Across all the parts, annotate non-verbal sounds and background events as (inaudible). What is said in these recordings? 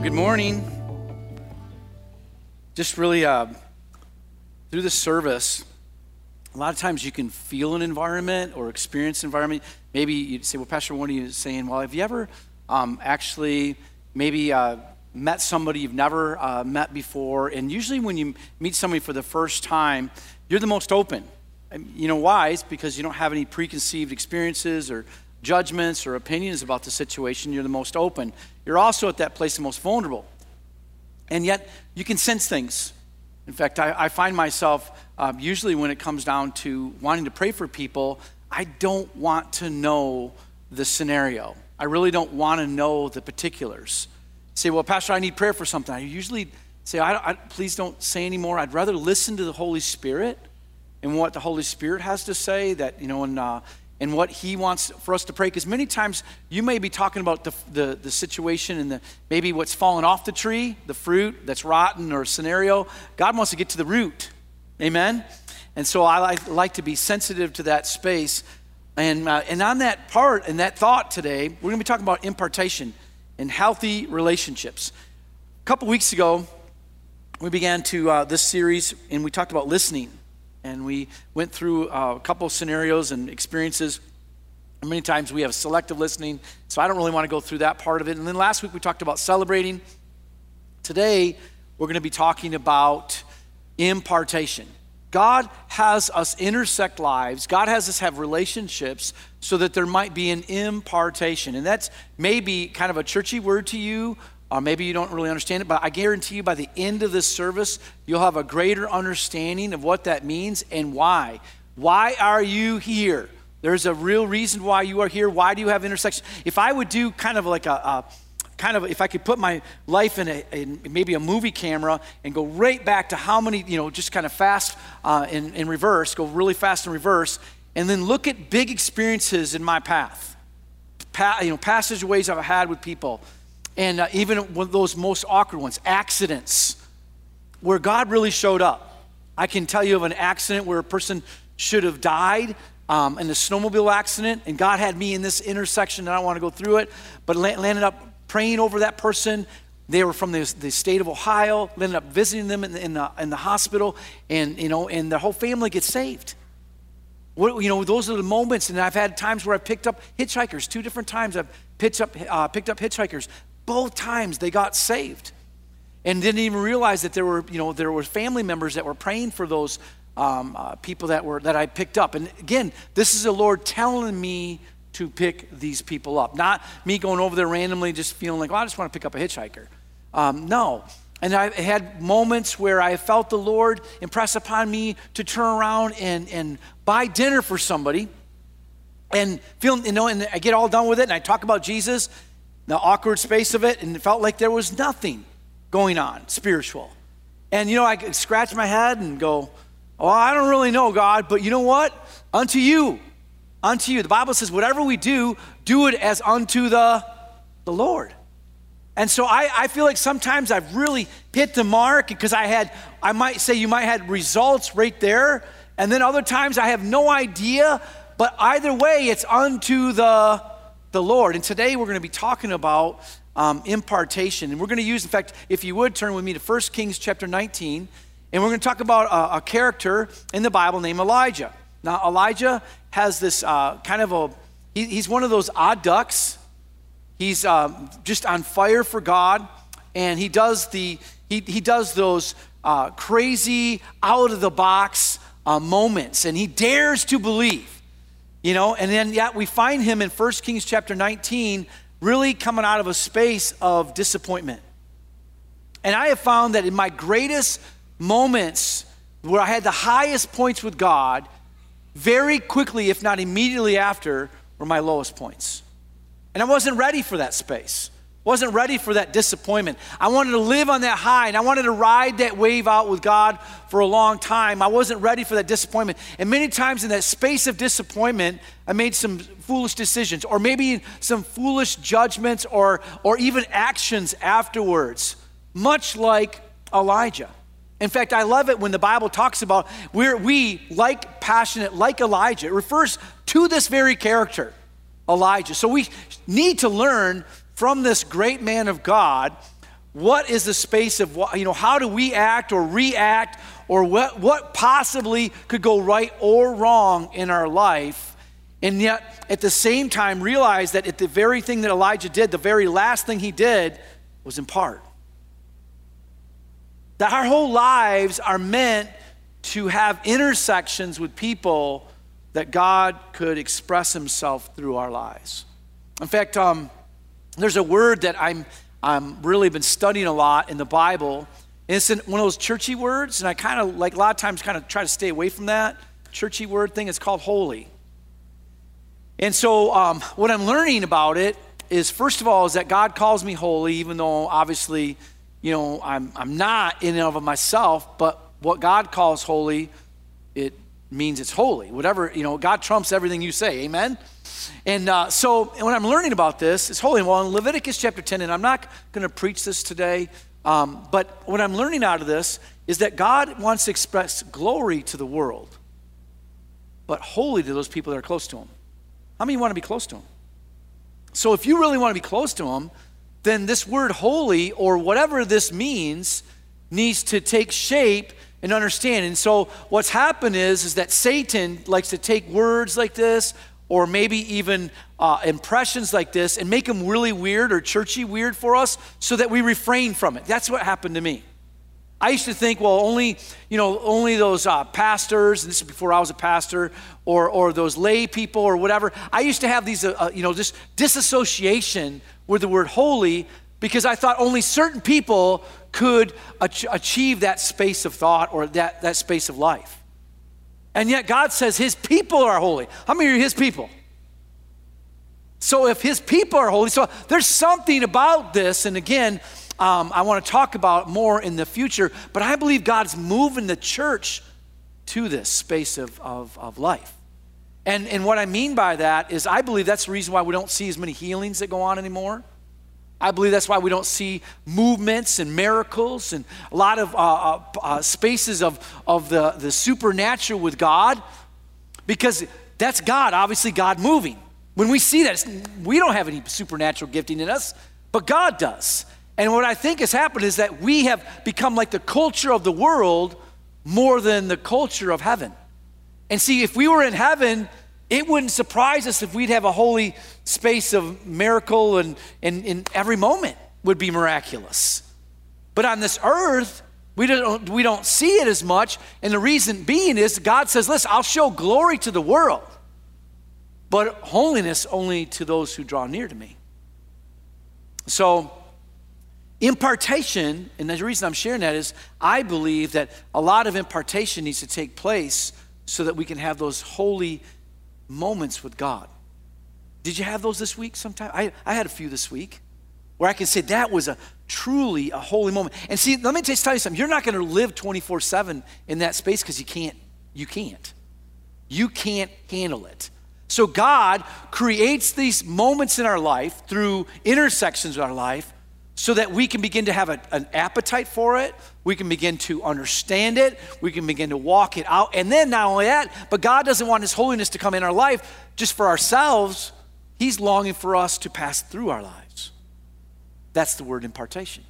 Well, good morning. Just really uh, through the service, a lot of times you can feel an environment or experience environment. Maybe you'd say, well, Pastor, what are you saying? Well, have you ever um, actually maybe uh, met somebody you've never uh, met before? And usually when you meet somebody for the first time, you're the most open. You know why? It's because you don't have any preconceived experiences or judgments or opinions about the situation. You're the most open. You're also at that place the most vulnerable. And yet, you can sense things. In fact, I, I find myself um, usually when it comes down to wanting to pray for people, I don't want to know the scenario. I really don't want to know the particulars. Say, well, Pastor, I need prayer for something. I usually say, I, I, please don't say anymore. I'd rather listen to the Holy Spirit and what the Holy Spirit has to say. That you know, and uh, and what he wants for us to pray. Because many times you may be talking about the, the, the, situation and the, maybe what's fallen off the tree, the fruit that's rotten or scenario. God wants to get to the root. Amen? And so I like, like to be sensitive to that space. And, uh, and on that part and that thought today, we're going to be talking about impartation and healthy relationships. A couple weeks ago, we began to uh, this series and we talked about listening and we went through uh, a couple scenarios and experiences. Many times we have selective listening, so I don't really want to go through that part of it. And then last week we talked about celebrating. Today we're going to be talking about impartation. God has us intersect lives. God has us have relationships so that there might be an impartation. And that's maybe kind of a churchy word to you, or maybe you don't really understand it, but I guarantee you by the end of this service, you'll have a greater understanding of what that means and why. Why are you here? There's a real reason why you are here. Why do you have intersection? If I would do kind of like a, a kind of if I could put my life in, a, in, maybe a movie camera and go right back to how many, you know, just kind of fast uh, in, in reverse, go really fast in reverse, and then look at big experiences in my path, pa- you know, passageways I've had with people and uh, even one of those most awkward ones, accidents, where God really showed up. I can tell you of an accident where a person should have died um, in a snowmobile accident, and God had me in this intersection, and I don't want to go through it, but landed up praying over that person. They were from the, the state of Ohio, ended up visiting them in the, in the, in the hospital, and, you know, and the whole family gets saved. What, you know, those are the moments, and I've had times where I've picked up hitchhikers. Two different times I've picked up, uh, picked up hitchhikers both times they got saved and didn't even realize that there were, you know, there were family members that were praying for those um, uh, people that were that I picked up. And again, this is the Lord telling me to pick these people up, not me going over there randomly, just feeling like, oh, I just want to pick up a hitchhiker. Um, no. And I had moments where I felt the Lord impress upon me to turn around and, and buy dinner for somebody and feeling, you know, and I get all done with it and I talk about Jesus the awkward space of it, and it felt like there was nothing going on spiritual. And you know, I could scratch my head and go, Oh, I don't really know, God, but you know what? Unto you, unto you. The Bible says, whatever we do, do it as unto the, the Lord. And so I, I feel like sometimes I've really hit the mark because I had, I might say you might had results right there. And then other times I have no idea, but either way, it's unto the the Lord. And today we're going to be talking about um, impartation. And we're going to use, in fact, if you would turn with me to 1 Kings chapter 19, and we're going to talk about a, a character in the Bible named Elijah. Now, Elijah has this uh, kind of a, he, he's one of those odd ducks. He's um, just on fire for God, and he does the, he, he does those uh, crazy, out of the box uh, moments, and he dares to believe. You know, and then yet we find him in 1 Kings chapter 19 really coming out of a space of disappointment. And I have found that in my greatest moments where I had the highest points with God, very quickly, if not immediately after, were my lowest points. And I wasn't ready for that space. Wasn't ready for that disappointment. I wanted to live on that high and I wanted to ride that wave out with God for a long time. I wasn't ready for that disappointment. And many times in that space of disappointment, I made some foolish decisions or maybe some foolish judgments or, or even actions afterwards, much like Elijah. In fact, I love it when the Bible talks about we're, we, like passionate, like Elijah, it refers to this very character, Elijah. So we need to learn from this great man of God what is the space of, you know, how do we act or react or what, what possibly could go right or wrong in our life. And yet, at the same time, realize that at the very thing that Elijah did, the very last thing he did was impart. That our whole lives are meant to have intersections with people that God could express himself through our lives. In fact, um, there's a word that I'm, I'm really been studying a lot in the Bible. And it's one of those churchy words, and I kind of, like a lot of times, kind of try to stay away from that churchy word thing. It's called holy. And so, um, what I'm learning about it is, first of all, is that God calls me holy, even though obviously you know, I'm, I'm not in and of myself, but what God calls holy, it means it's holy. Whatever, you know, God trumps everything you say. Amen? And uh, so when I'm learning about this, it's holy. Well, in Leviticus chapter 10, and I'm not going to preach this today, um, but what I'm learning out of this is that God wants to express glory to the world, but holy to those people that are close to Him. How many want to be close to Him? So if you really want to be close to Him, then this word holy or whatever this means needs to take shape and understand. And so what's happened is is that Satan likes to take words like this or maybe even uh, impressions like this and make them really weird or churchy weird for us so that we refrain from it. That's what happened to me. I used to think, well, only, you know, only those uh, pastors, and this is before I was a pastor, or, or those lay people or whatever. I used to have these, uh, uh you know, just disassociation with the word holy because I thought only certain people could ach- achieve that space of thought or that, that space of life. And yet God says his people are holy. How many are his people? So if his people are holy, so there's something about this, and again, um, I want to talk about more in the future, but I believe God's moving the church to this space of, of, of life. And, and what I mean by that is, I believe that's the reason why we don't see as many healings that go on anymore. I believe that's why we don't see movements and miracles and a lot of uh, uh, uh, spaces of, of the, the supernatural with God because that's God, obviously, God moving. When we see that, we don't have any supernatural gifting in us, but God does. And what I think has happened is that we have become like the culture of the world more than the culture of heaven. And see, if we were in heaven, it wouldn't surprise us if we'd have a holy space of miracle and, and, and every moment would be miraculous. But on this earth, we don't, we don't see it as much. And the reason being is God says, listen, I'll show glory to the world, but holiness only to those who draw near to me. So, impartation, and the reason I'm sharing that is I believe that a lot of impartation needs to take place so that we can have those holy moments with God. Did you have those this week sometime? I, I had a few this week where I can say that was a truly a holy moment. And see, let me just tell you something. You're not going to live 24 7 in that space because you can't. You can't. You can't handle it. So God creates these moments in our life through intersections of our life so that we can begin to have a, an appetite for it. We can begin to understand it. We can begin to walk it out. And then, not only that, but God doesn't want His holiness to come in our life just for ourselves. He's longing for us to pass through our lives. That's the word impartation.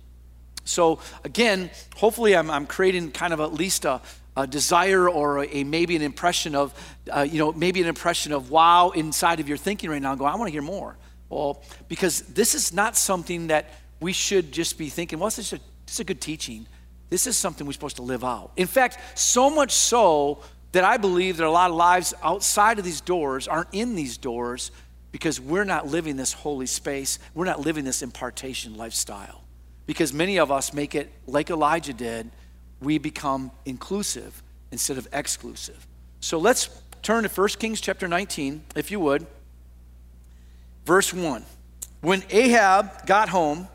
So, again, hopefully, I'm, I'm creating kind of at least a, a desire or a, a, maybe an impression of, uh, you know, maybe an impression of wow inside of your thinking right now, Go, I want to hear more. Well, because this is not something that we should just be thinking, well, this is, a, this is a good teaching. This is something we're supposed to live out. In fact, so much so that I believe that a lot of lives outside of these doors aren't in these doors because we're not living this holy space. We're not living this impartation lifestyle. Because many of us make it like Elijah did, we become inclusive instead of exclusive. So let's turn to 1 Kings chapter 19, if you would. Verse 1. when Ahab got home,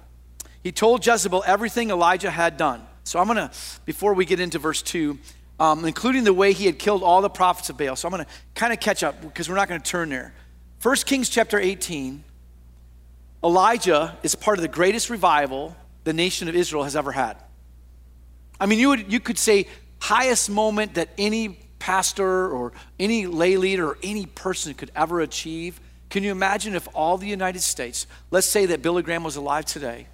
he told Jezebel everything Elijah had done. So I'm going to, before we get into verse 2, um, including the way he had killed all the prophets of Baal. So I'm going to kind of catch up because we're not going to turn there. 1 Kings chapter 18, Elijah is part of the greatest revival the nation of Israel has ever had. I mean, you, would, you could say highest moment that any pastor or any lay leader or any person could ever achieve. Can you imagine if all the United States, let's say that Billy Graham was alive today,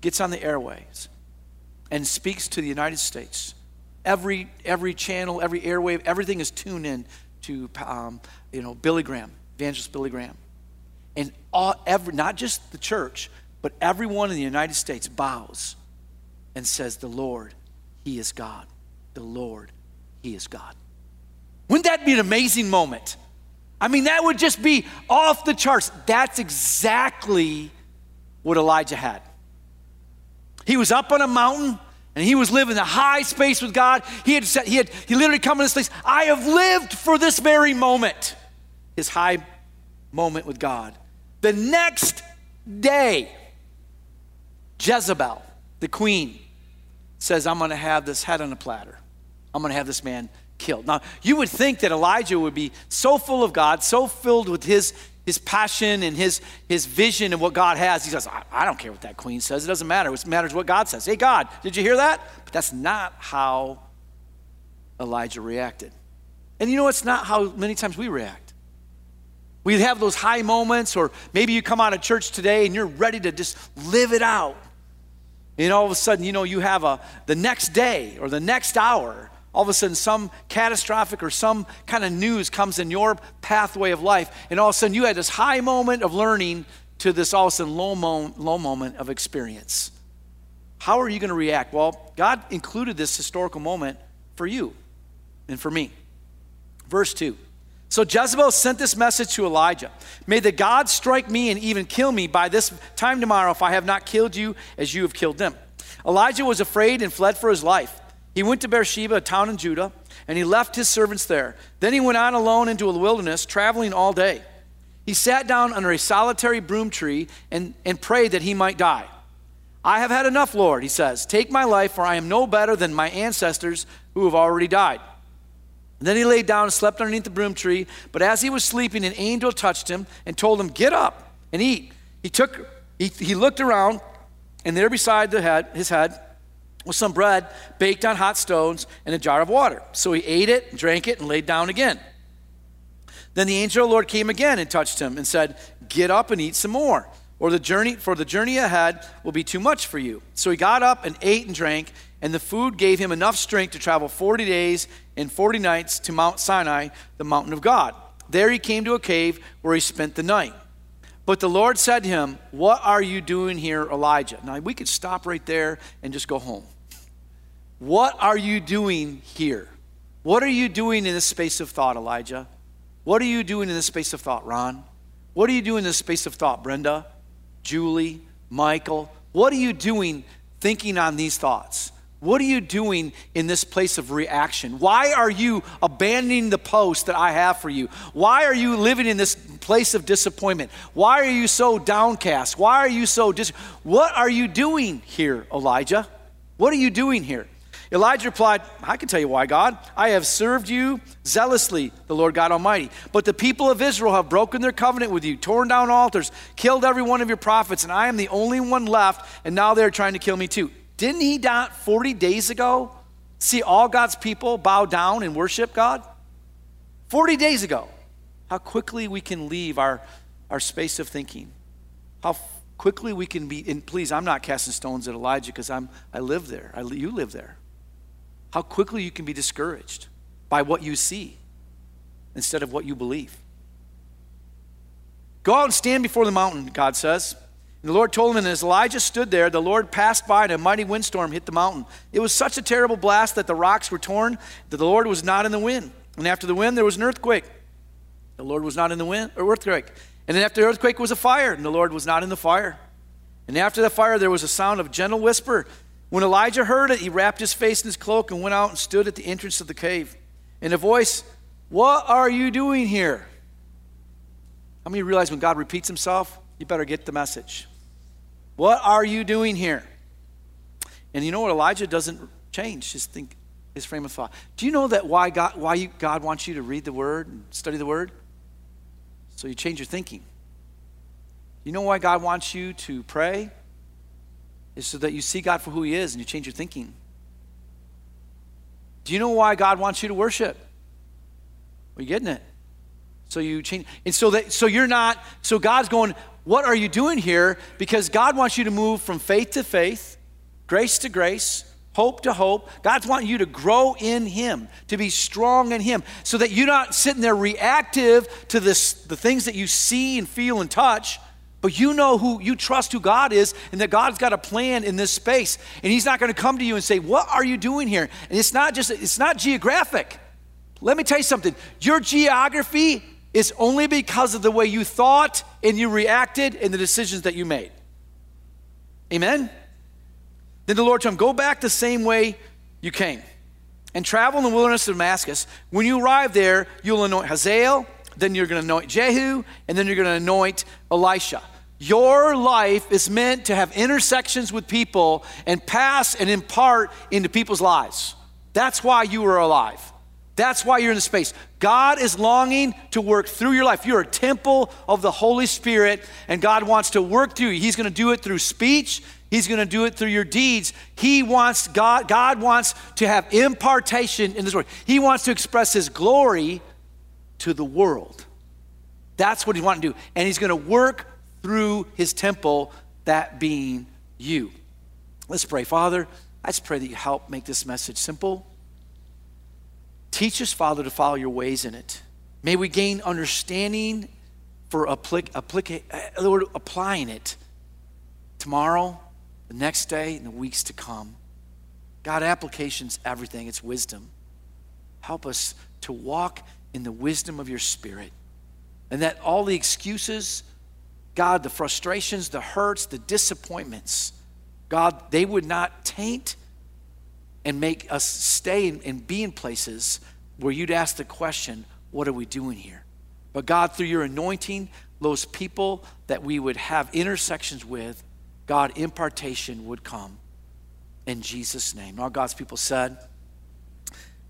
gets on the airways and speaks to the United States? Every, every channel, every airwave, everything is tuned in to um, you know, Billy Graham, evangelist Billy Graham. And all, every, not just the church, but everyone in the United States bows and says, The Lord, He is God. The Lord, He is God. Wouldn't that be an amazing moment? I mean, that would just be off the charts. That's exactly what Elijah had. He was up on a mountain and he was living in a high space with God. He had said, he had he literally come in this place. I have lived for this very moment. His high moment with God. The next day, Jezebel, the queen, says, I'm going to have this head on a platter. I'm going to have this man killed. Now, you would think that Elijah would be so full of God, so filled with his, his passion and his, his vision and what God has. He says, I, I don't care what that queen says. It doesn't matter. What matters what God says. Hey, God, did you hear that? But that's not how Elijah reacted. And you know, it's not how many times we react. We have those high moments, or maybe you come out of church today and you're ready to just live it out. And all of a sudden, you know, you have a the next day or the next hour, all of a sudden some catastrophic or some kind of news comes in your pathway of life, and all of a sudden you had this high moment of learning to this all of a sudden low, mo- low moment of experience. How are you going to react? Well, God included this historical moment for you and for me. Verse 2. So Jezebel sent this message to Elijah May the gods strike me and even kill me by this time tomorrow if I have not killed you as you have killed them. Elijah was afraid and fled for his life. He went to Beersheba, a town in Judah, and he left his servants there. Then he went on alone into the wilderness, traveling all day. He sat down under a solitary broom tree and, and prayed that he might die. I have had enough, Lord, he says. Take my life, for I am no better than my ancestors who have already died. Then he lay down and slept underneath the broom tree. But as he was sleeping, an angel touched him and told him, Get up and eat. He took, he, he looked around, and there beside the head, his head was some bread baked on hot stones and a jar of water. So he ate it, drank it, and laid down again. Then the angel of the Lord came again and touched him and said, Get up and eat some more, or the journey for the journey ahead will be too much for you. So he got up and ate and drank, and the food gave him enough strength to travel 40 days and 40 nights to Mount Sinai, the mountain of God. There he came to a cave where he spent the night. But the Lord said to him, What are you doing here, Elijah? Now, we could stop right there and just go home. What are you doing here? What are you doing in this space of thought, Elijah? What are you doing in this space of thought, Ron? What are you doing in this space of thought, Brenda, Julie, Michael? What are you doing thinking on these thoughts? What are you doing in this place of reaction? Why are you abandoning the post that I have for you? Why are you living in this place of disappointment? Why are you so downcast? Why are you so dis? What are you doing here, Elijah? What are you doing here? Elijah replied, I can tell you why, God. I have served you zealously, the Lord God Almighty. But the people of Israel have broken their covenant with you, torn down altars, killed every one of your prophets, and I am the only one left, and now they're trying to kill me too. Didn't he not 40 days ago see all God's people bow down and worship God? 40 days ago. How quickly we can leave our, our space of thinking. How quickly we can be, and please, I'm not casting stones at Elijah because I'm I live there. I, you live there. How quickly you can be discouraged by what you see instead of what you believe. Go out and stand before the mountain, God says. The Lord told him, and as Elijah stood there, the Lord passed by, and a mighty windstorm hit the mountain. It was such a terrible blast that the rocks were torn, that the Lord was not in the wind. And after the wind, there was an earthquake. The Lord was not in the wind, or earthquake. And then after the earthquake was a fire, and the Lord was not in the fire. And after the fire, there was a sound of gentle whisper. When Elijah heard it, he wrapped his face in his cloak and went out and stood at the entrance of the cave. And a voice, What are you doing here? How many realize when God repeats himself, you better get the message. What are you doing here? And you know what? Elijah doesn't change his think, his frame of thought. Do you know that why God, why you, God wants you to read the Word and study the Word? So you change your thinking. You know why God wants you to pray? Is so that you see God for who He is and you change your thinking. Do you know why God wants you to worship? Are you getting it? So you change, and so that so you're not. So God's going. What are you doing here? Because God wants you to move from faith to faith, grace to grace, hope to hope. God's wanting you to grow in Him, to be strong in Him, so that you're not sitting there reactive to this, the things that you see and feel and touch, but you know who you trust who God is and that God's got a plan in this space. And He's not going to come to you and say, What are you doing here? And it's not just, it's not geographic. Let me tell you something. Your geography is only because of the way you thought and you reacted and the decisions that you made. Amen? Then the Lord told him, Go back the same way you came and travel in the wilderness of Damascus. When you arrive there, you'll anoint Hazael, then you're going to anoint Jehu, and then you're going to anoint Elisha. Your life is meant to have intersections with people and pass and impart into people's lives. That's why you are alive. That's why you're in the space. God is longing to work through your life. You're a temple of the Holy Spirit, and God wants to work through you. He's going to do it through speech. He's going to do it through your deeds. He wants God. God wants to have impartation in this world. He wants to express His glory to the world. That's what He wants to do, and He's going to work through His temple, that being you. Let's pray, Father. I just pray that you help make this message simple Teach us, Father, to follow your ways in it. May we gain understanding for applic- applica- uh, Lord, applying it tomorrow, the next day, and the weeks to come. God, application's everything, it's wisdom. Help us to walk in the wisdom of your Spirit. And that all the excuses, God, the frustrations, the hurts, the disappointments, God, they would not taint and make us stay and be in places where you'd ask the question, What are we doing here? But God, through your anointing, those people that we would have intersections with, God, impartation would come in Jesus' name. All God's people said.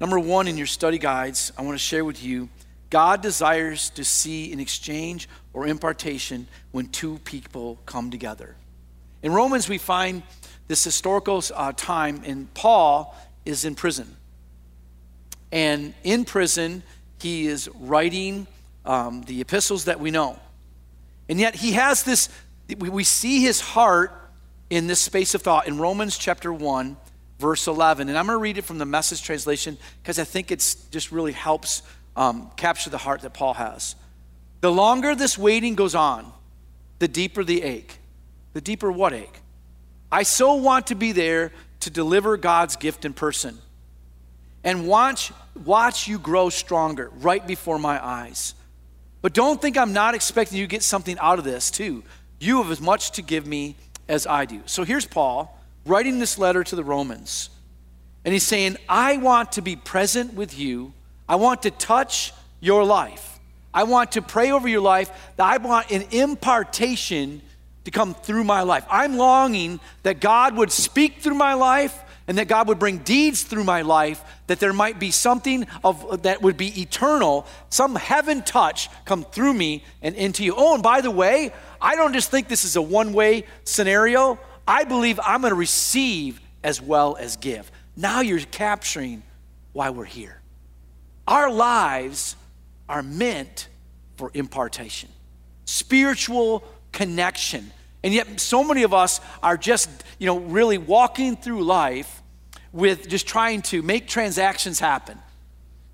Number one in your study guides, I want to share with you God desires to see an exchange or impartation when two people come together. In Romans, we find this historical uh, time, and Paul is in prison. And in prison, he is writing um, the epistles that we know. And yet, he has this, we see his heart in this space of thought in Romans chapter 1, verse 11. And I'm going to read it from the message translation because I think it just really helps um, capture the heart that Paul has. The longer this waiting goes on, the deeper the ache. The deeper what ache? I so want to be there to deliver God's gift in person and watch, watch you grow stronger right before my eyes. But don't think I'm not expecting you to get something out of this, too. You have as much to give me as I do. So here's Paul writing this letter to the Romans. And he's saying, I want to be present with you. I want to touch your life. I want to pray over your life. I want an impartation to come through my life. I'm longing that God would speak through my life and that God would bring deeds through my life, that there might be something of that would be eternal, some heaven touch come through me and into you. Oh, and by the way, I don't just think this is a one-way scenario. I believe I'm going to receive as well as give. Now you're capturing why we're here. Our lives are meant for impartation, spiritual connection. And yet, so many of us are just, you know, really walking through life with just trying to make transactions happen.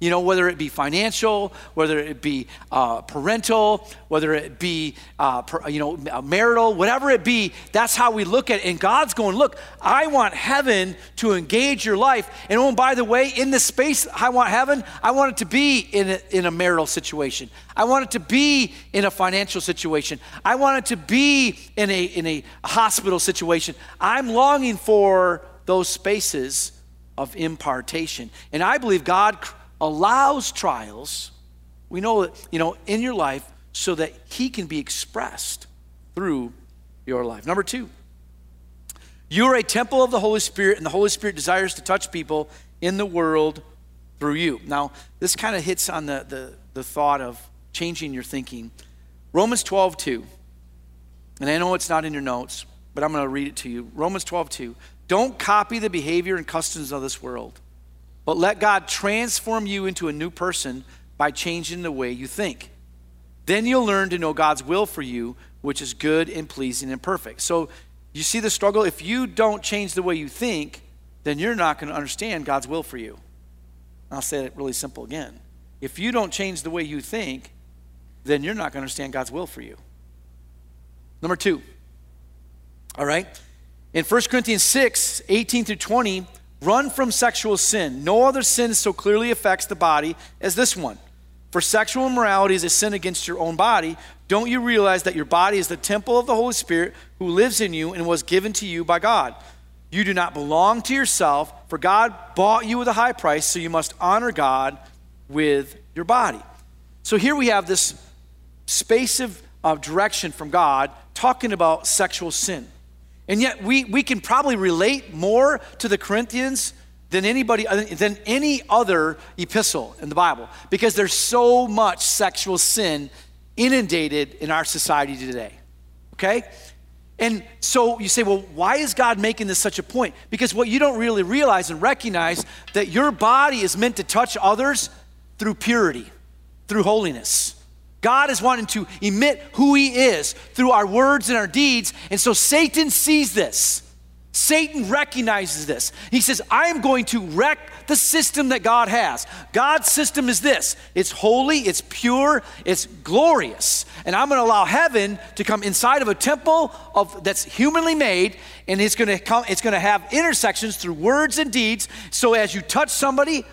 You know, whether it be financial, whether it be uh, parental, whether it be, uh, per, you know, marital, whatever it be, that's how we look at it. And God's going, look, I want heaven to engage your life. And oh, and by the way, in the space I want heaven, I want it to be in a, in a marital situation. I want it to be in a financial situation. I want it to be in a, in a hospital situation. I'm longing for those spaces of impartation. And I believe God allows trials, we know that, you know, in your life so that He can be expressed through your life. Number two, you are a temple of the Holy Spirit, and the Holy Spirit desires to touch people in the world through you. Now, this kind of hits on the, the, the thought of changing your thinking. Romans 12, 2. And I know it's not in your notes, but I'm going to read it to you. Romans 12, 2. Don't copy the behavior and customs of this world, but let God transform you into a new person by changing the way you think. Then you'll learn to know God's will for you, which is good and pleasing and perfect. So, you see the struggle? If you don't change the way you think, then you're not going to understand God's will for you. I'll say it really simple again. If you don't change the way you think, then you're not going to understand God's will for you. Number two, all right? In 1 Corinthians 6 18 through 20, run from sexual sin. No other sin so clearly affects the body as this one. For sexual immorality is a sin against your own body. Don't you realize that your body is the temple of the Holy Spirit who lives in you and was given to you by God? You do not belong to yourself, for God bought you with a high price, so you must honor God with your body. So here we have this space of, direction from God talking about sexual sin. And yet we, we can probably relate more to the Corinthians than anybody uh, than any other epistle in the Bible because there's so much sexual sin inundated in our society today. Okay? And so you say, well, why is God making this such a point? Because what you don't really realize and recognize that your body is meant to touch others through purity, through holiness. God is wanting to emit who He is through our words and our deeds. And so Satan sees this. Satan recognizes this. He says, I am going to wreck the system that God has. God's system is this it's holy, it's pure, it's glorious. And I'm going to allow heaven to come inside of a temple of, that's humanly made, and it's going to come, it's going to have intersections through words and deeds. So as you touch somebody,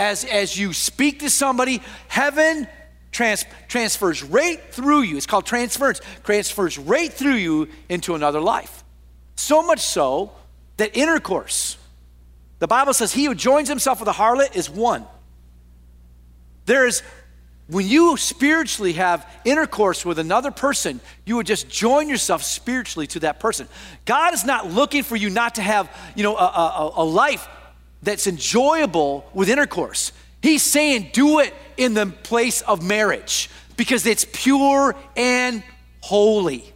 as, as you speak to somebody, heaven trans, transfers right through you. It's called transference, transfers right through you into another life. So much so that intercourse, the Bible says, he who joins himself with a harlot is one. There is, when you spiritually have intercourse with another person, you would just join yourself spiritually to that person. God is not looking for you not to have, you know, a, a, a life that's enjoyable with intercourse. He's saying do it in the place of marriage because it's pure and holy.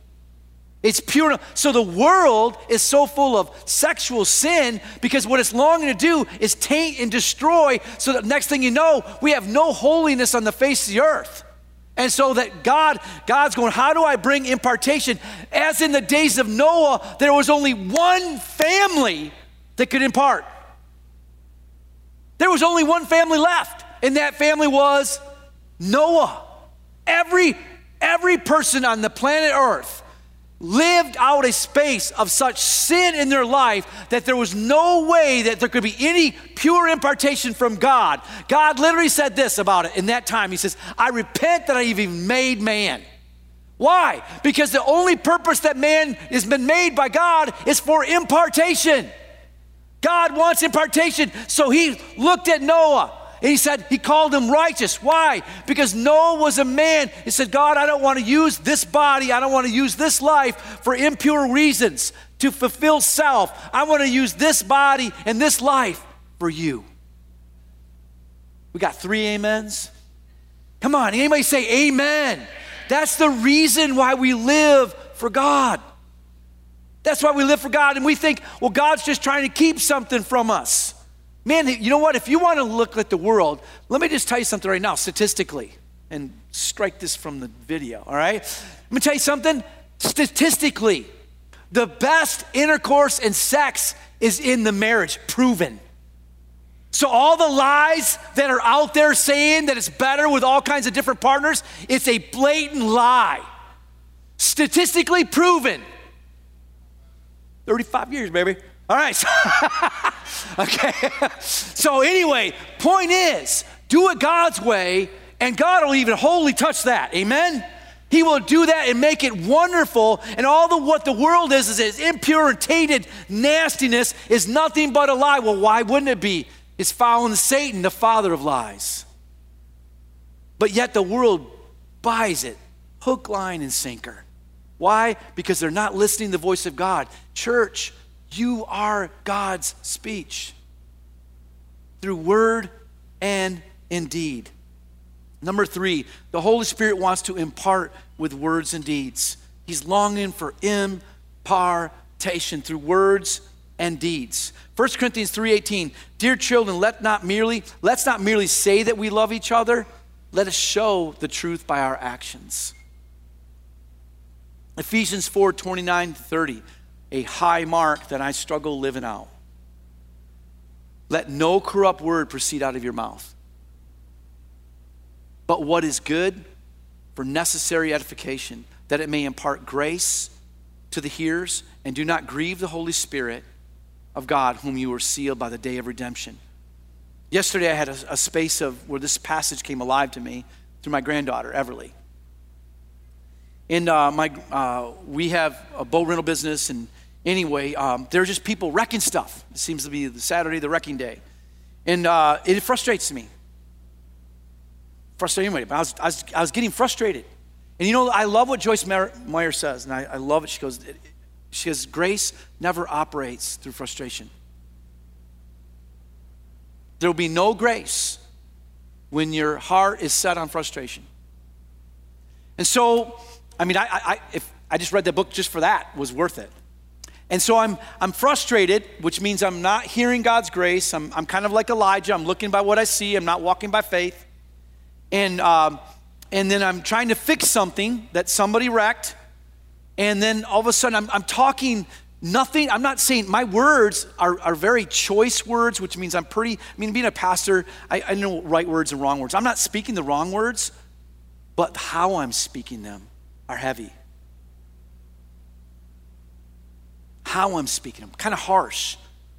It's pure. So the world is so full of sexual sin because what it's longing to do is taint and destroy. So that next thing you know, we have no holiness on the face of the earth. And so that God, God's going, how do I bring impartation? As in the days of Noah, there was only one family that could impart. There was only one family left, and that family was Noah. Every every person on the planet Earth lived out a space of such sin in their life that there was no way that there could be any pure impartation from God. God literally said this about it in that time. He says, I repent that I even made man. Why? Because the only purpose that man has been made by God is for impartation. God wants impartation. So he looked at Noah and he said, he called him righteous. Why? Because Noah was a man. He said, God, I don't want to use this body, I don't want to use this life for impure reasons to fulfill self. I want to use this body and this life for you. We got three amens. Come on, anybody say amen? That's the reason why we live for God. That's why we live for God. And we think, well, God's just trying to keep something from us. Man, you know what? If you want to look at the world, let me just tell you something right now, statistically, and strike this from the video, all right? Let me tell you something. Statistically, the best intercourse and sex is in the marriage, proven. So, all the lies that are out there saying that it's better with all kinds of different partners, it's a blatant lie. Statistically proven. 35 years, baby. All right. (laughs) okay. so, anyway, point is do it God's way, and God will even wholly touch that. Amen? He will do that and make it wonderful. And all the what the world is is, is impure and tainted nastiness is nothing but a lie. Well, why wouldn't it be? It's following Satan, the father of lies. But yet the world buys it, hook, line, and sinker. Why? Because they're not listening the voice of God. Church, you are God's speech through word and indeed. Number three, the Holy Spirit wants to impart with words and deeds. He's longing for impartation through words and deeds. 1 Corinthians 3:18, dear children, let not merely let's not merely say that we love each other, let us show the truth by our actions. Ephesians 4 29 30, a high mark that I struggle living out. Let no corrupt word proceed out of your mouth, but what is good for necessary edification, that it may impart grace to the hearers, and do not grieve the Holy Spirit of God, whom you were sealed by the day of redemption. Yesterday, I had a, a space of where this passage came alive to me through my granddaughter, Everly. And uh, my, uh, we have a boat rental business, and anyway, um, there are just people wrecking stuff. It seems to be the Saturday, the wrecking day. And uh, it frustrates me. Frustrating anyway, but I was, I, was, I was getting frustrated. And you know, I love what Joyce Meyer says, and I, I love it. She goes, she says, grace never operates through frustration. There will be no grace when your heart is set on frustration. And so, I mean, I, I, if I just read the book just for that was worth it. And so I'm, I'm frustrated, which means I'm not hearing God's grace. I'm, I'm kind of like Elijah. I'm looking by what I see. I'm not walking by faith. And, um, and then I'm trying to fix something that somebody wrecked. And then all of a sudden I'm, I'm talking nothing. I'm not saying my words are, are very choice words, which means I'm pretty, I mean, being a pastor, I, I know right words and wrong words. I'm not speaking the wrong words, but how I'm speaking them are heavy. How I'm speaking them, kind of harsh.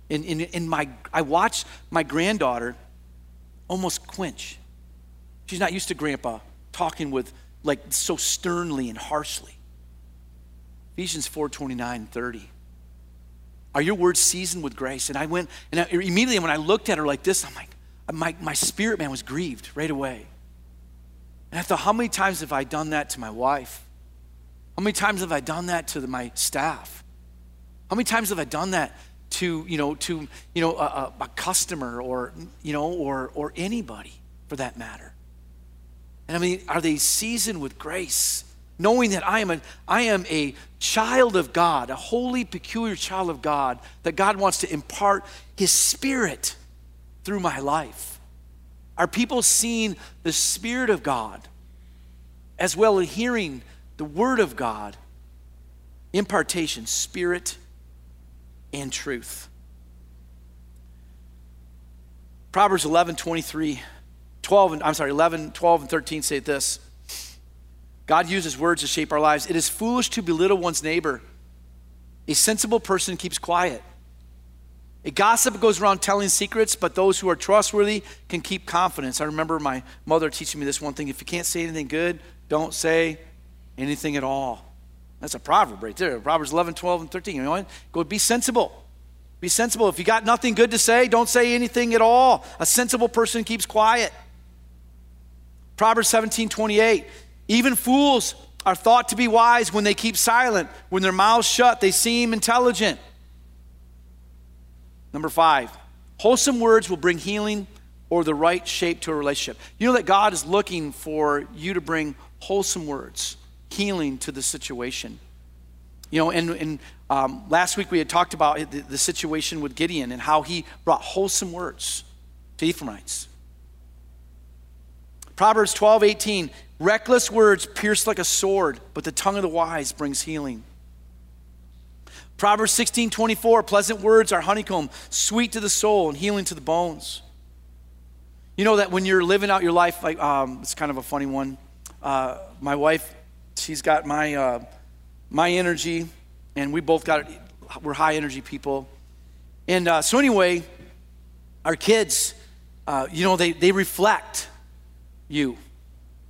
In, in, in my, I watch my granddaughter almost quench. She's not used to grandpa talking with like so sternly and harshly. Ephesians 4 29 30. Are your words seasoned with grace? And I went, and I, immediately when I looked at her like this, I'm like, my, my spirit man was grieved right away. And I thought, how many times have I done that to my wife? How many times have I done that to my staff? How many times have I done that to, you know, to, you know, a, a customer or, you know, or, or anybody for that matter? And I mean, are they seasoned with grace? Knowing that I am, a, I am a child of God, a holy, peculiar child of God, that God wants to impart His Spirit through my life. Are people seeing the Spirit of God as well as hearing the Word of God? Impartation, Spirit, and truth. Proverbs 11 23 12 and I'm sorry, 11, 12 and 13 say this. God uses words to shape our lives. It is foolish to belittle one's neighbor. A sensible person keeps quiet. A gossip goes around telling secrets, but those who are trustworthy can keep confidence. I remember my mother teaching me this one thing if you can't say anything good, don't say anything at all. That's a proverb right there. Proverbs 11, 12, and 13. You know what? Go be sensible. Be sensible. If you got nothing good to say, don't say anything at all. A sensible person keeps quiet. Proverbs 17 28. Even fools are thought to be wise when they keep silent. When their mouths shut, they seem intelligent. Number five, wholesome words will bring healing or the right shape to a relationship. You know that God is looking for you to bring wholesome words, healing to the situation. You know, and, and um, last week we had talked about the, the situation with Gideon and how he brought wholesome words to Ephraimites. Proverbs 12, 18. Reckless words pierce like a sword, but the tongue of the wise brings healing. Proverbs 16, 24. Pleasant words are honeycomb, sweet to the soul and healing to the bones. You know that when you're living out your life, like um, it's kind of a funny one. Uh, my wife, she's got my uh, my energy, and we both got we're high energy people. And uh, so anyway, our kids, uh, you know, they they reflect you.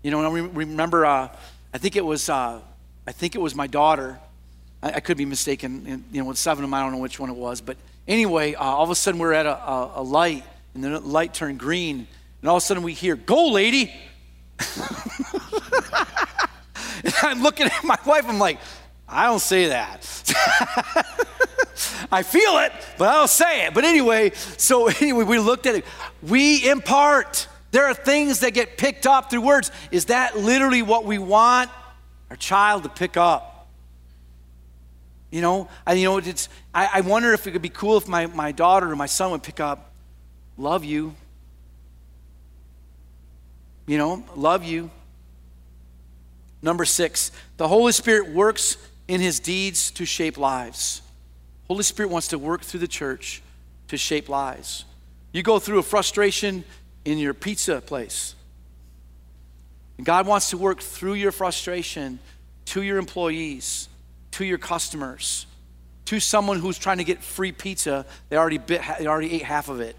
You know, and I remember, uh, I think it was, uh, I think it was my daughter. I, I could be mistaken. you know, with seven of them, I don't know which one it was. But anyway, uh, all of a sudden we're at a, a, a light, and the light turned green, and all of a sudden we hear, "Go, lady!" (laughs) (laughs) I'm looking at my wife. I'm like, I don't say that. (laughs) I feel it, but I don't say it. But anyway, so (laughs) anyway, we looked at it. We impart. There are things that get picked up through words. Is that literally what we want our child to pick up? You know, I, you know, it's, I, I wonder if it could be cool if my, my daughter or my son would pick up, love you. You know, love you. Number six, the Holy Spirit works in his deeds to shape lives. Holy Spirit wants to work through the church to shape lives. You go through a frustration in your pizza place. And God wants to work through your frustration to your employees, to your customers, to someone who's trying to get free pizza. They already, bit, they already ate half of it.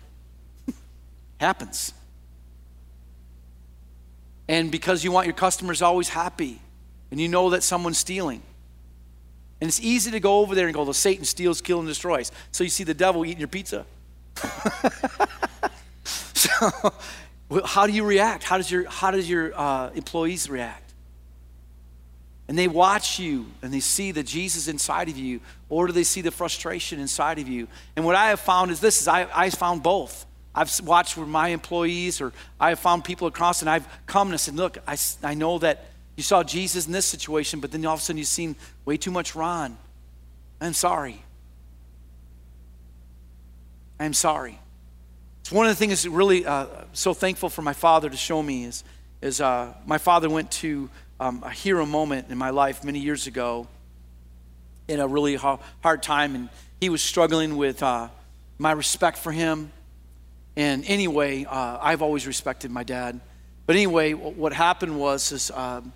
(laughs) Happens. And because you want your customers always happy, and you know that someone's stealing. And it's easy to go over there and go, well, Satan steals, kills, and destroys. So you see the devil eating your pizza. (laughs) so, how do you react? How does your, how does your uh, employees react? And they watch you and they see the Jesus inside of you, or do they see the frustration inside of you? And what I have found is this is I, I found both. I've watched with my employees, or I have found people across, and I've come and I said, Look, I, I know that you saw Jesus in this situation, but then all of a sudden you've seen way too much Ron. I'm sorry. I'm sorry. It's one of the things that really uh, so thankful for my father to show me is, is uh, my father went to um, a hero moment in my life many years ago in a really hard time, and he was struggling with uh, my respect for him. And anyway, uh, I've always respected my dad. But anyway, what happened was is, um,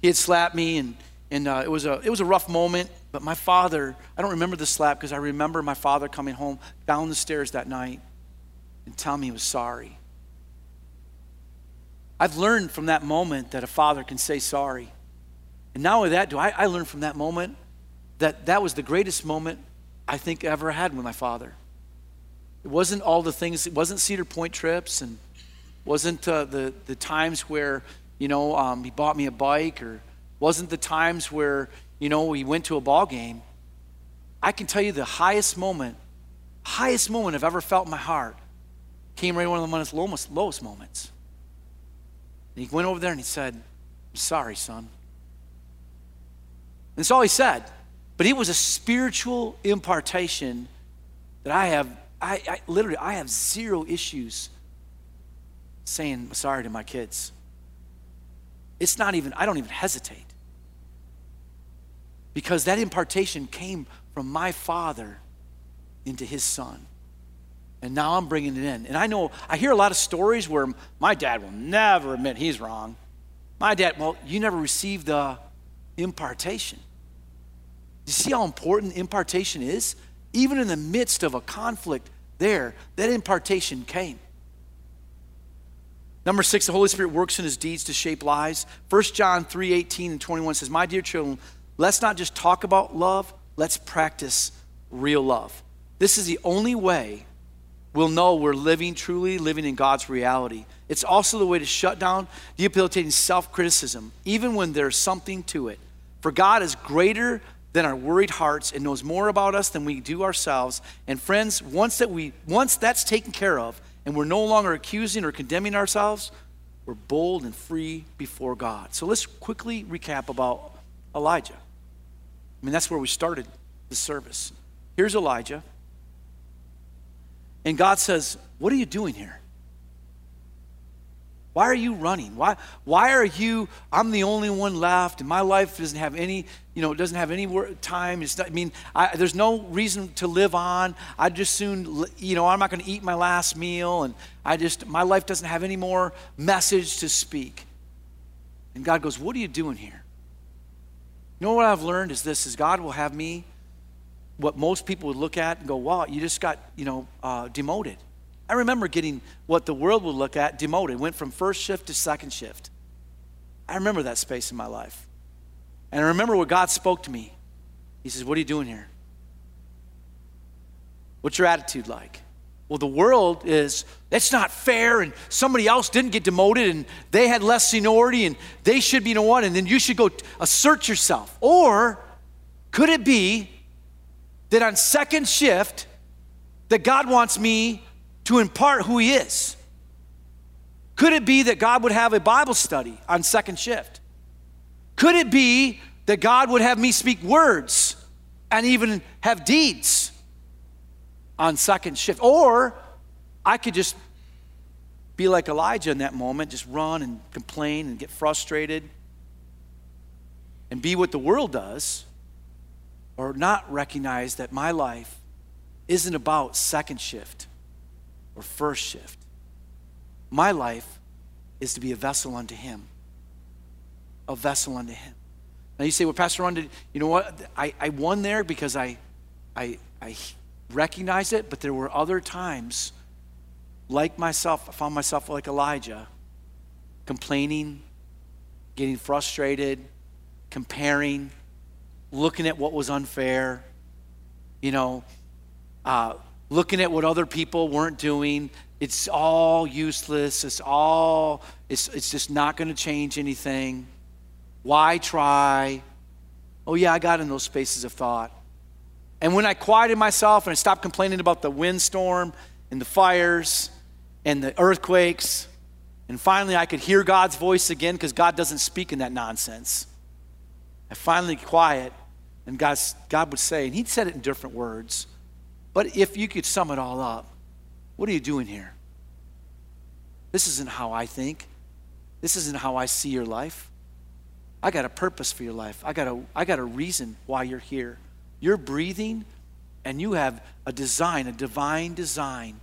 he had slapped me, and, and uh, it, was a, it was a rough moment. But my father, I don't remember the slap because I remember my father coming home down the stairs that night and telling me he was sorry. I've learned from that moment that a father can say sorry. And not only that, do I, I learned from that moment that that was the greatest moment I think I ever had with my father. It wasn't all the things, it wasn't Cedar Point trips and wasn't uh, the, the times where, you know, um, he bought me a bike or wasn't the times where, you know, we went to a ball game. I can tell you the highest moment, highest moment I've ever felt in my heart came right one of the lowest, lowest moments. And he went over there and he said, I'm sorry, son. And that's all he said. But it was a spiritual impartation that I have, I, I literally, I have zero issues saying sorry to my kids. It's not even, I don't even hesitate. Because that impartation came from my father into his son. And now I'm bringing it in. And I know, I hear a lot of stories where my dad will never admit he's wrong. My dad, well, you never received the impartation. You see how important impartation is? Even in the midst of a conflict there, that impartation came. Number six, the Holy Spirit works in his deeds to shape lives. 1 John 3 18 and 21 says, My dear children, let's not just talk about love, let's practice real love. This is the only way we'll know we're living truly living in God's reality. It's also the way to shut down debilitating self criticism, even when there's something to it. For God is greater than our worried hearts and knows more about us than we do ourselves. And friends, once that we once that's taken care of and we're no longer accusing or condemning ourselves, we're bold and free before God. So let's quickly recap about Elijah. I mean, that's where we started the service. Here's Elijah. And God says, What are you doing here? Why are you running? Why, why are you, I'm the only one left, and my life doesn't have any, you know, it doesn't have any time. It's not, I mean, I, there's no reason to live on. I just soon, you know, I'm not going to eat my last meal, and I just, my life doesn't have any more message to speak. And God goes, What are you doing here? You know what I've learned is this, is God will have me what most people would look at and go, wow, you just got, you know, uh, demoted. I remember getting what the world would look at demoted, went from first shift to second shift. I remember that space in my life. And I remember what God spoke to me. He says, What are you doing here? What's your attitude like? Well, the world is, that's not fair, and somebody else didn't get demoted, and they had less seniority, and they should be, know what, and then you should go assert yourself. Or Could it be that on second shift, that God wants me to impart who He is? Could it be that God would have a Bible study on second shift? Could it be that God would have me speak words and even have deeds on second shift? Or I could just be like Elijah in that moment, just run and complain and get frustrated and be what the world does, or not recognize that my life isn't about second shift or first shift. My life is to be a vessel unto Him. A vessel unto Him. Now you say, well, Pastor Ron, did, you know what? I, I won there because I, I, I recognized it, but there were other times, like myself, I found myself like Elijah, complaining, getting frustrated, comparing, looking at what was unfair, you know, uh, looking at what other people weren't doing. It's all useless. It's all, it's, it's just not going to change anything. Why try? Oh, yeah, I got in those spaces of thought. And when I quieted myself and I stopped complaining about the windstorm and the fires and the earthquakes, and finally I could hear God's voice again because God doesn't speak in that nonsense. I finally quiet, and God's, God would say, and He said it in different words, but if you could sum it all up, what are you doing here? This isn't how I think. This isn't how I see your life. I got a purpose for your life. I got a, I got a reason why you're here. You're breathing, and you have a design, a divine design.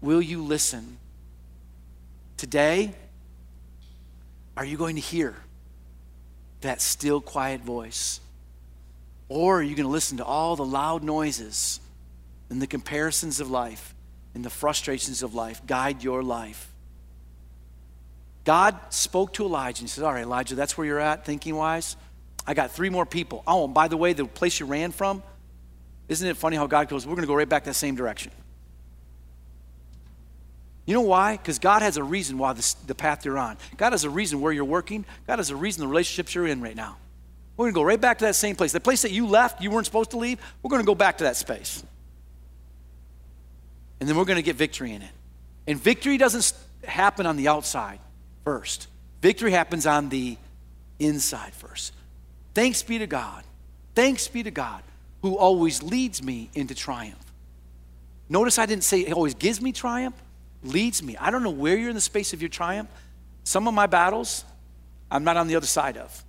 Will you listen? Today, are you going to hear? that still, quiet voice? Or are you going to listen to all the loud noises and the comparisons of life and the frustrations of life guide your life? God spoke to Elijah and he said, All right, Elijah, that's where you're at thinking wise. I got three more people. Oh, and by the way, the place you ran from, isn't it funny how God goes, We're going to go right back that same direction? You know why? Because God has a reason why this, the path you're on. God has a reason where you're working. God has a reason the relationships you're in right now. We're going to go right back to that same place. The place that you left, you weren't supposed to leave, we're going to go back to that space. And then we're going to get victory in it. And victory doesn't happen on the outside first, victory happens on the inside first. Thanks be to God. Thanks be to God who always leads me into triumph. Notice I didn't say he always gives me triumph leads me. I don't know where you're in the space of your triumph. Some of my battles, I'm not on the other side of.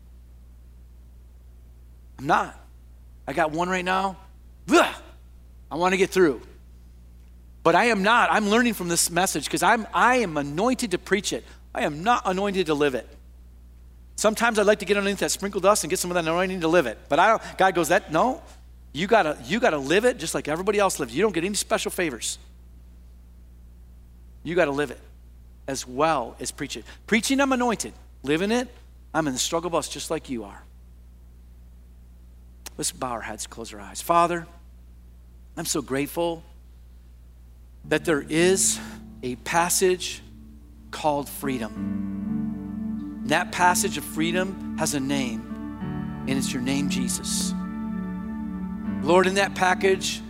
I'm not. I got one right now. I want to get through. But I am not. I'm learning from this message because I'm I am anointed to preach it. I am not anointed to live it. Sometimes I'd like to get underneath that sprinkle dust and get some of that anointing to live it. But I don't, God goes, that no, you gotta you gotta live it just like everybody else lives. You don't get any special favors. You got to live it as well as preach it. Preaching, I'm anointed. Living it, I'm in the struggle bus just like you are. Let's bow our heads, close our eyes. Father, I'm so grateful that there is a passage called freedom. And that passage of freedom has a name, and it's your name, Jesus. Lord, in that package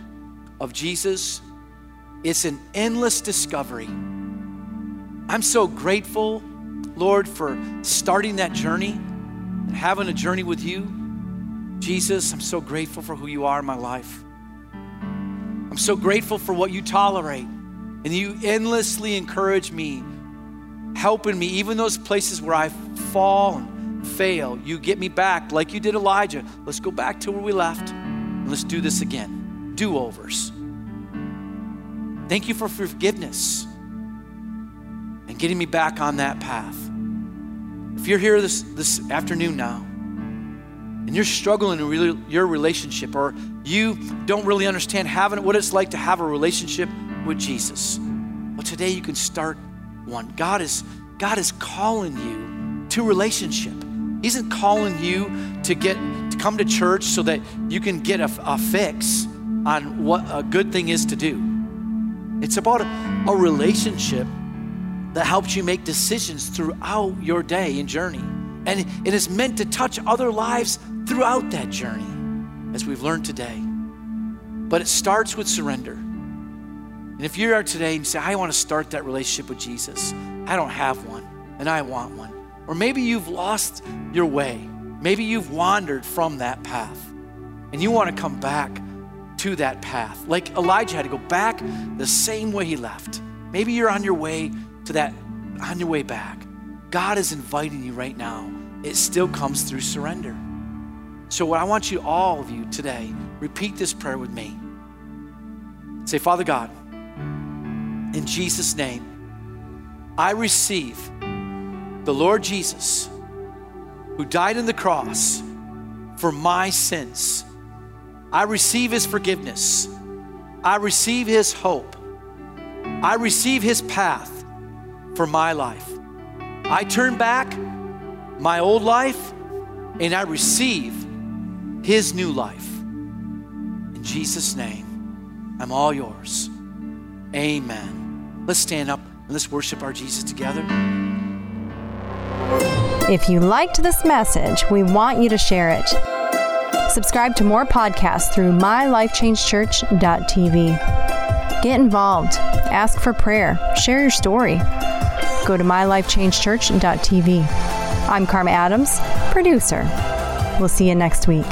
of Jesus, it's an endless discovery. I'm so grateful, Lord, for starting that journey and having a journey with you. Jesus, I'm so grateful for who you are in my life. I'm so grateful for what you tolerate. And you endlessly encourage me, helping me, even those places where I fall and fail. You get me back like you did Elijah. Let's go back to where we left and let's do this again. Do overs. Thank you for forgiveness and getting me back on that path. If you're here this, this afternoon now and you're struggling in your relationship or you don't really understand having what it's like to have a relationship with Jesus, well, today you can start one. God is, God is calling you to relationship. He isn't calling you to get to come to church so that you can get a, a fix on what a good thing is to do. It's about a, a relationship that helps you make decisions throughout your day and journey. And it is meant to touch other lives throughout that journey, as we've learned today. But it starts with surrender. And if you're here today and say, I want to start that relationship with Jesus, I don't have one, and I want one. Or maybe you've lost your way. Maybe you've wandered from that path, and you want to come back to that path. Like Elijah had to go back the same way he left. Maybe you're on your way to that, on your way back. God is inviting you right now. It still comes through surrender. So, what I want you, all of you today, repeat this prayer with me. Say, Father God, in Jesus' name, I receive the Lord Jesus who died on the cross for my sins. I receive his forgiveness. I receive his hope. I receive his path for my life. I turn back my old life and I receive his new life. In Jesus' name, I'm all yours. Amen. Let's stand up and let's worship our Jesus together. If you liked this message, we want you to share it. Subscribe to more podcasts through mylifechangechurch.tv. Get involved, ask for prayer, share your story. Go to mylifechangechurch.tv. I'm Karma Adams, producer. We'll see you next week.